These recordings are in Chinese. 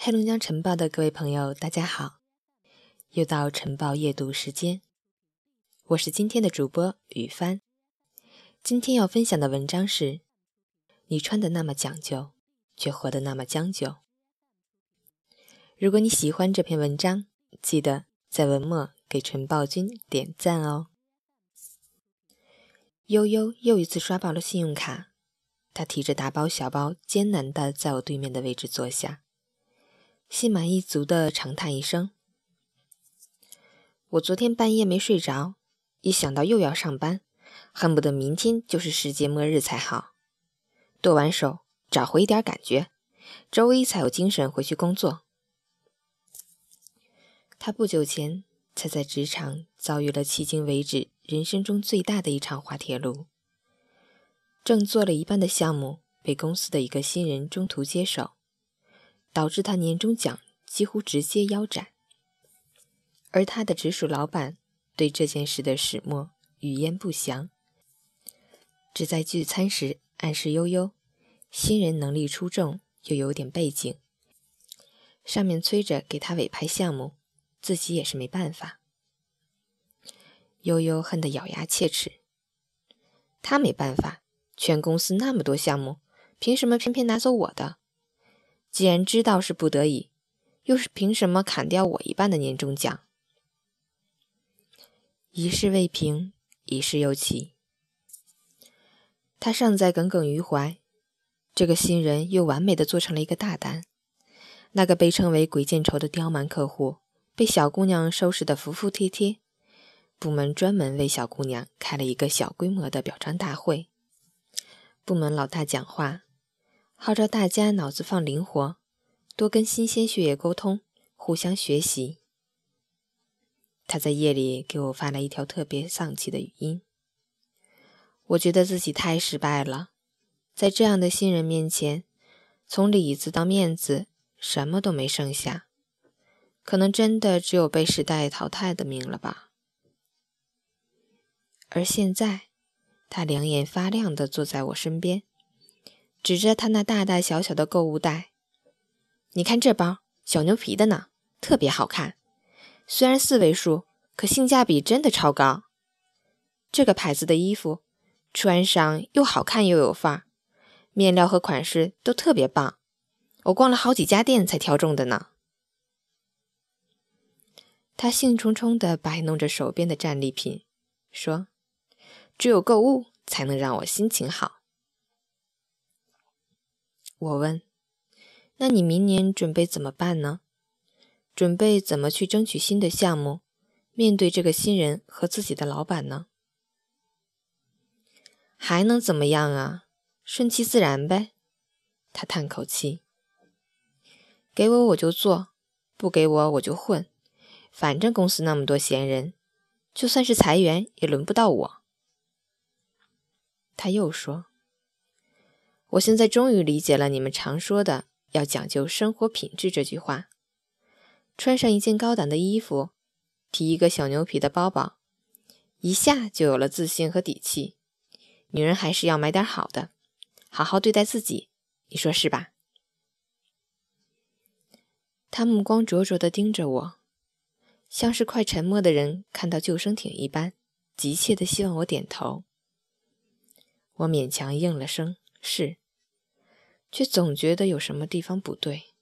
黑龙江晨报的各位朋友，大家好！又到晨报夜读时间，我是今天的主播雨帆。今天要分享的文章是：你穿的那么讲究，却活得那么将就。如果你喜欢这篇文章，记得在文末给晨报君点赞哦。悠悠又一次刷爆了信用卡，他提着大包小包，艰难地在我对面的位置坐下。心满意足的长叹一声：“我昨天半夜没睡着，一想到又要上班，恨不得明天就是世界末日才好。剁完手，找回一点感觉，周一才有精神回去工作。”他不久前才在职场遭遇了迄今为止人生中最大的一场滑铁卢，正做了一半的项目被公司的一个新人中途接手。导致他年终奖几乎直接腰斩，而他的直属老板对这件事的始末语焉不详，只在聚餐时暗示悠悠新人能力出众又有点背景，上面催着给他委派项目，自己也是没办法。悠悠恨得咬牙切齿，他没办法，全公司那么多项目，凭什么偏偏拿走我的？既然知道是不得已，又是凭什么砍掉我一半的年终奖？一事未平，一事又起。他尚在耿耿于怀，这个新人又完美的做成了一个大单。那个被称为“鬼见愁”的刁蛮客户，被小姑娘收拾得服服帖帖。部门专门为小姑娘开了一个小规模的表彰大会。部门老大讲话。号召大家脑子放灵活，多跟新鲜血液沟通，互相学习。他在夜里给我发来一条特别丧气的语音。我觉得自己太失败了，在这样的新人面前，从里子到面子，什么都没剩下，可能真的只有被时代淘汰的命了吧。而现在，他两眼发亮的坐在我身边。指着他那大大小小的购物袋，你看这包小牛皮的呢，特别好看。虽然四位数，可性价比真的超高。这个牌子的衣服穿上又好看又有范儿，面料和款式都特别棒。我逛了好几家店才挑中的呢。他兴冲冲地摆弄着手边的战利品，说：“只有购物才能让我心情好。”我问：“那你明年准备怎么办呢？准备怎么去争取新的项目？面对这个新人和自己的老板呢？还能怎么样啊？顺其自然呗。”他叹口气：“给我我就做，不给我我就混。反正公司那么多闲人，就算是裁员也轮不到我。”他又说。我现在终于理解了你们常说的要讲究生活品质这句话。穿上一件高档的衣服，提一个小牛皮的包包，一下就有了自信和底气。女人还是要买点好的，好好对待自己，你说是吧？他目光灼灼地盯着我，像是快沉默的人看到救生艇一般，急切地希望我点头。我勉强应了声。是，却总觉得有什么地方不对。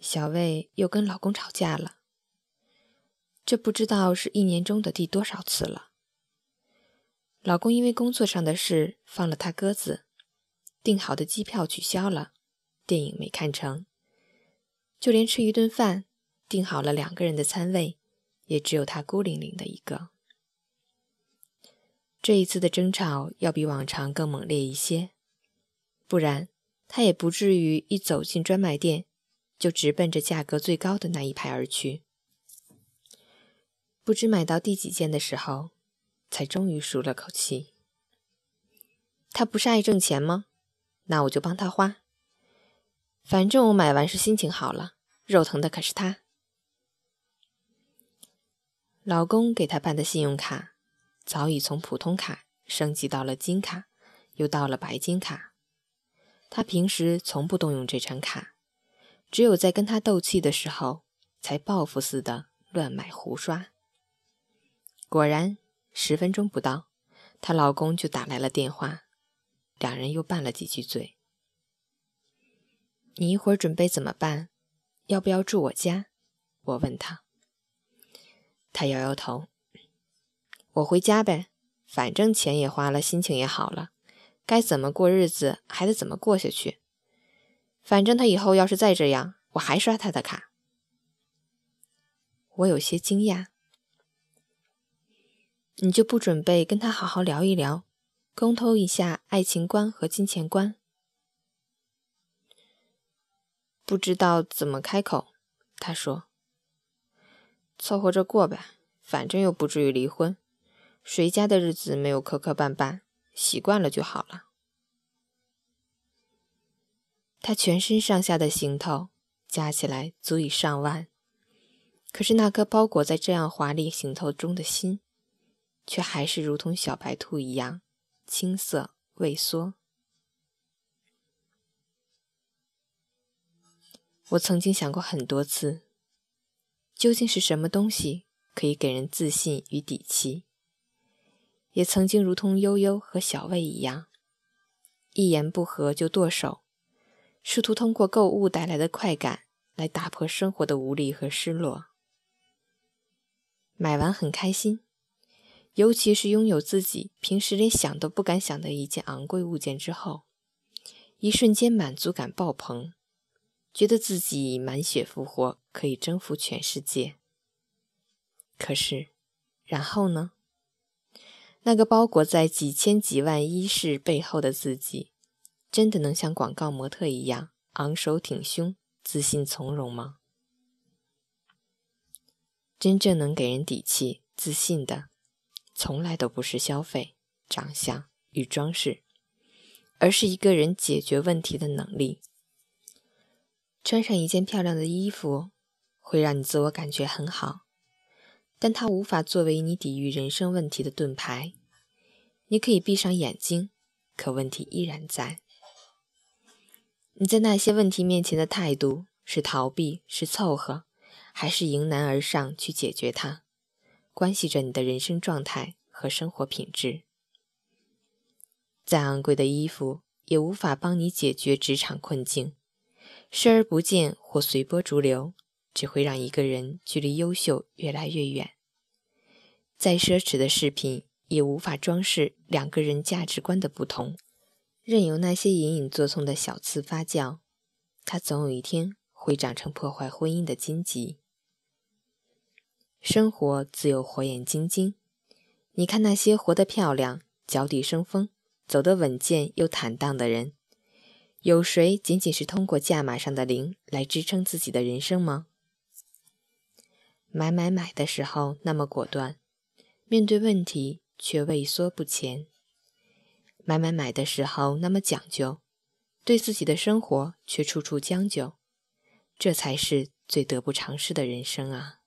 小魏又跟老公吵架了，这不知道是一年中的第多少次了。老公因为工作上的事放了他鸽子。订好的机票取消了，电影没看成，就连吃一顿饭，订好了两个人的餐位，也只有他孤零零的一个。这一次的争吵要比往常更猛烈一些，不然他也不至于一走进专卖店就直奔着价格最高的那一排而去。不知买到第几件的时候，才终于舒了口气。他不是爱挣钱吗？那我就帮他花，反正我买完是心情好了，肉疼的可是他。老公给她办的信用卡，早已从普通卡升级到了金卡，又到了白金卡。她平时从不动用这张卡，只有在跟他斗气的时候，才报复似的乱买胡刷。果然，十分钟不到，她老公就打来了电话，两人又拌了几句嘴。你一会儿准备怎么办？要不要住我家？我问他。他摇摇头：“我回家呗，反正钱也花了，心情也好了，该怎么过日子还得怎么过下去。反正他以后要是再这样，我还刷他的卡。”我有些惊讶：“你就不准备跟他好好聊一聊，沟通一下爱情观和金钱观？”不知道怎么开口，他说。凑合着过呗，反正又不至于离婚，谁家的日子没有磕磕绊绊，习惯了就好了。他全身上下的行头加起来足以上万，可是那颗包裹在这样华丽行头中的心，却还是如同小白兔一样青涩畏缩。我曾经想过很多次。究竟是什么东西可以给人自信与底气？也曾经如同悠悠和小魏一样，一言不合就剁手，试图通过购物带来的快感来打破生活的无力和失落。买完很开心，尤其是拥有自己平时连想都不敢想的一件昂贵物件之后，一瞬间满足感爆棚。觉得自己满血复活，可以征服全世界。可是，然后呢？那个包裹在几千几万衣饰背后的自己，真的能像广告模特一样昂首挺胸、自信从容吗？真正能给人底气、自信的，从来都不是消费、长相与装饰，而是一个人解决问题的能力。穿上一件漂亮的衣服，会让你自我感觉很好，但它无法作为你抵御人生问题的盾牌。你可以闭上眼睛，可问题依然在。你在那些问题面前的态度是逃避，是凑合，还是迎难而上去解决它，关系着你的人生状态和生活品质。再昂贵的衣服也无法帮你解决职场困境。视而不见或随波逐流，只会让一个人距离优秀越来越远。再奢侈的饰品也无法装饰两个人价值观的不同。任由那些隐隐作痛的小刺发酵，它总有一天会长成破坏婚姻的荆棘。生活自有火眼金睛，你看那些活得漂亮、脚底生风、走得稳健又坦荡的人。有谁仅仅是通过价码上的零来支撑自己的人生吗？买买买的时候那么果断，面对问题却畏缩不前；买买买的时候那么讲究，对自己的生活却处处将就，这才是最得不偿失的人生啊！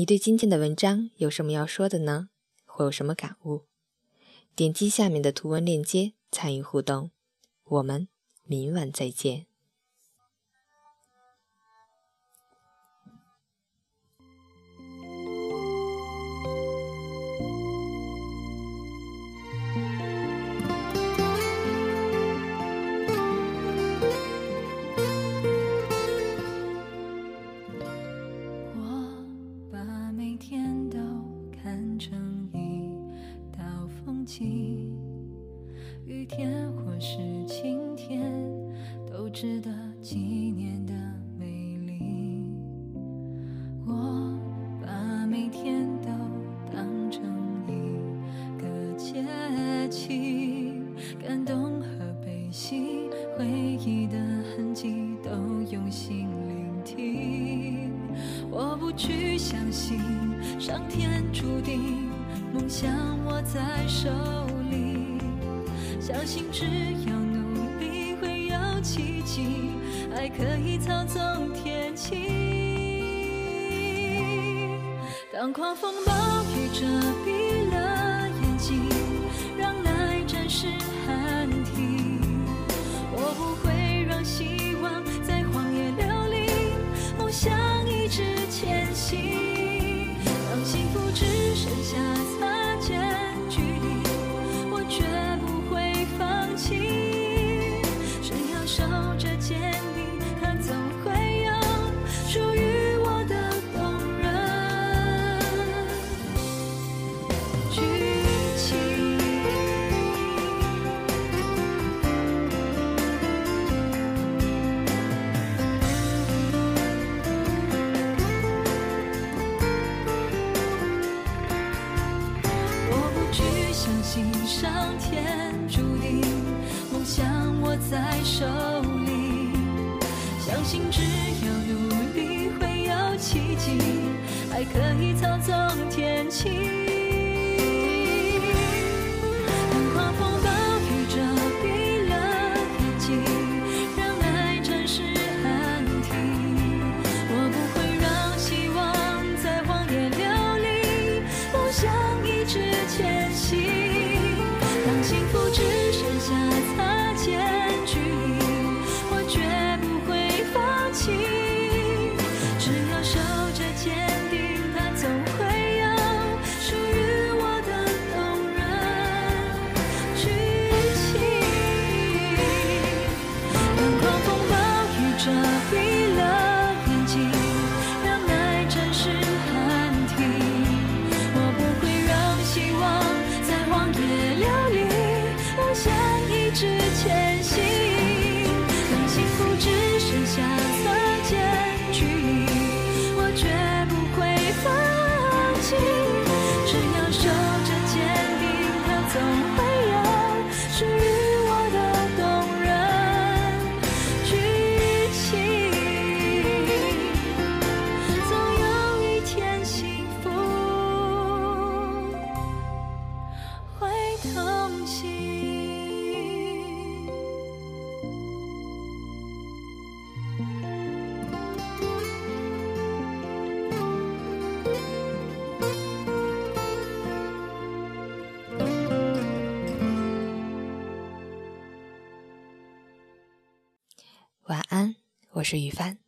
你对今天的文章有什么要说的呢？或有什么感悟？点击下面的图文链接参与互动。我们明晚再见。相信只要努力会有奇迹，爱可以操纵天气。当狂风暴雨遮蔽了眼睛，让爱暂时喊停，我不会让希望在荒野流离，梦想一直前行。心只要努力会有奇迹爱可以操纵天气。同行晚安，我是雨帆。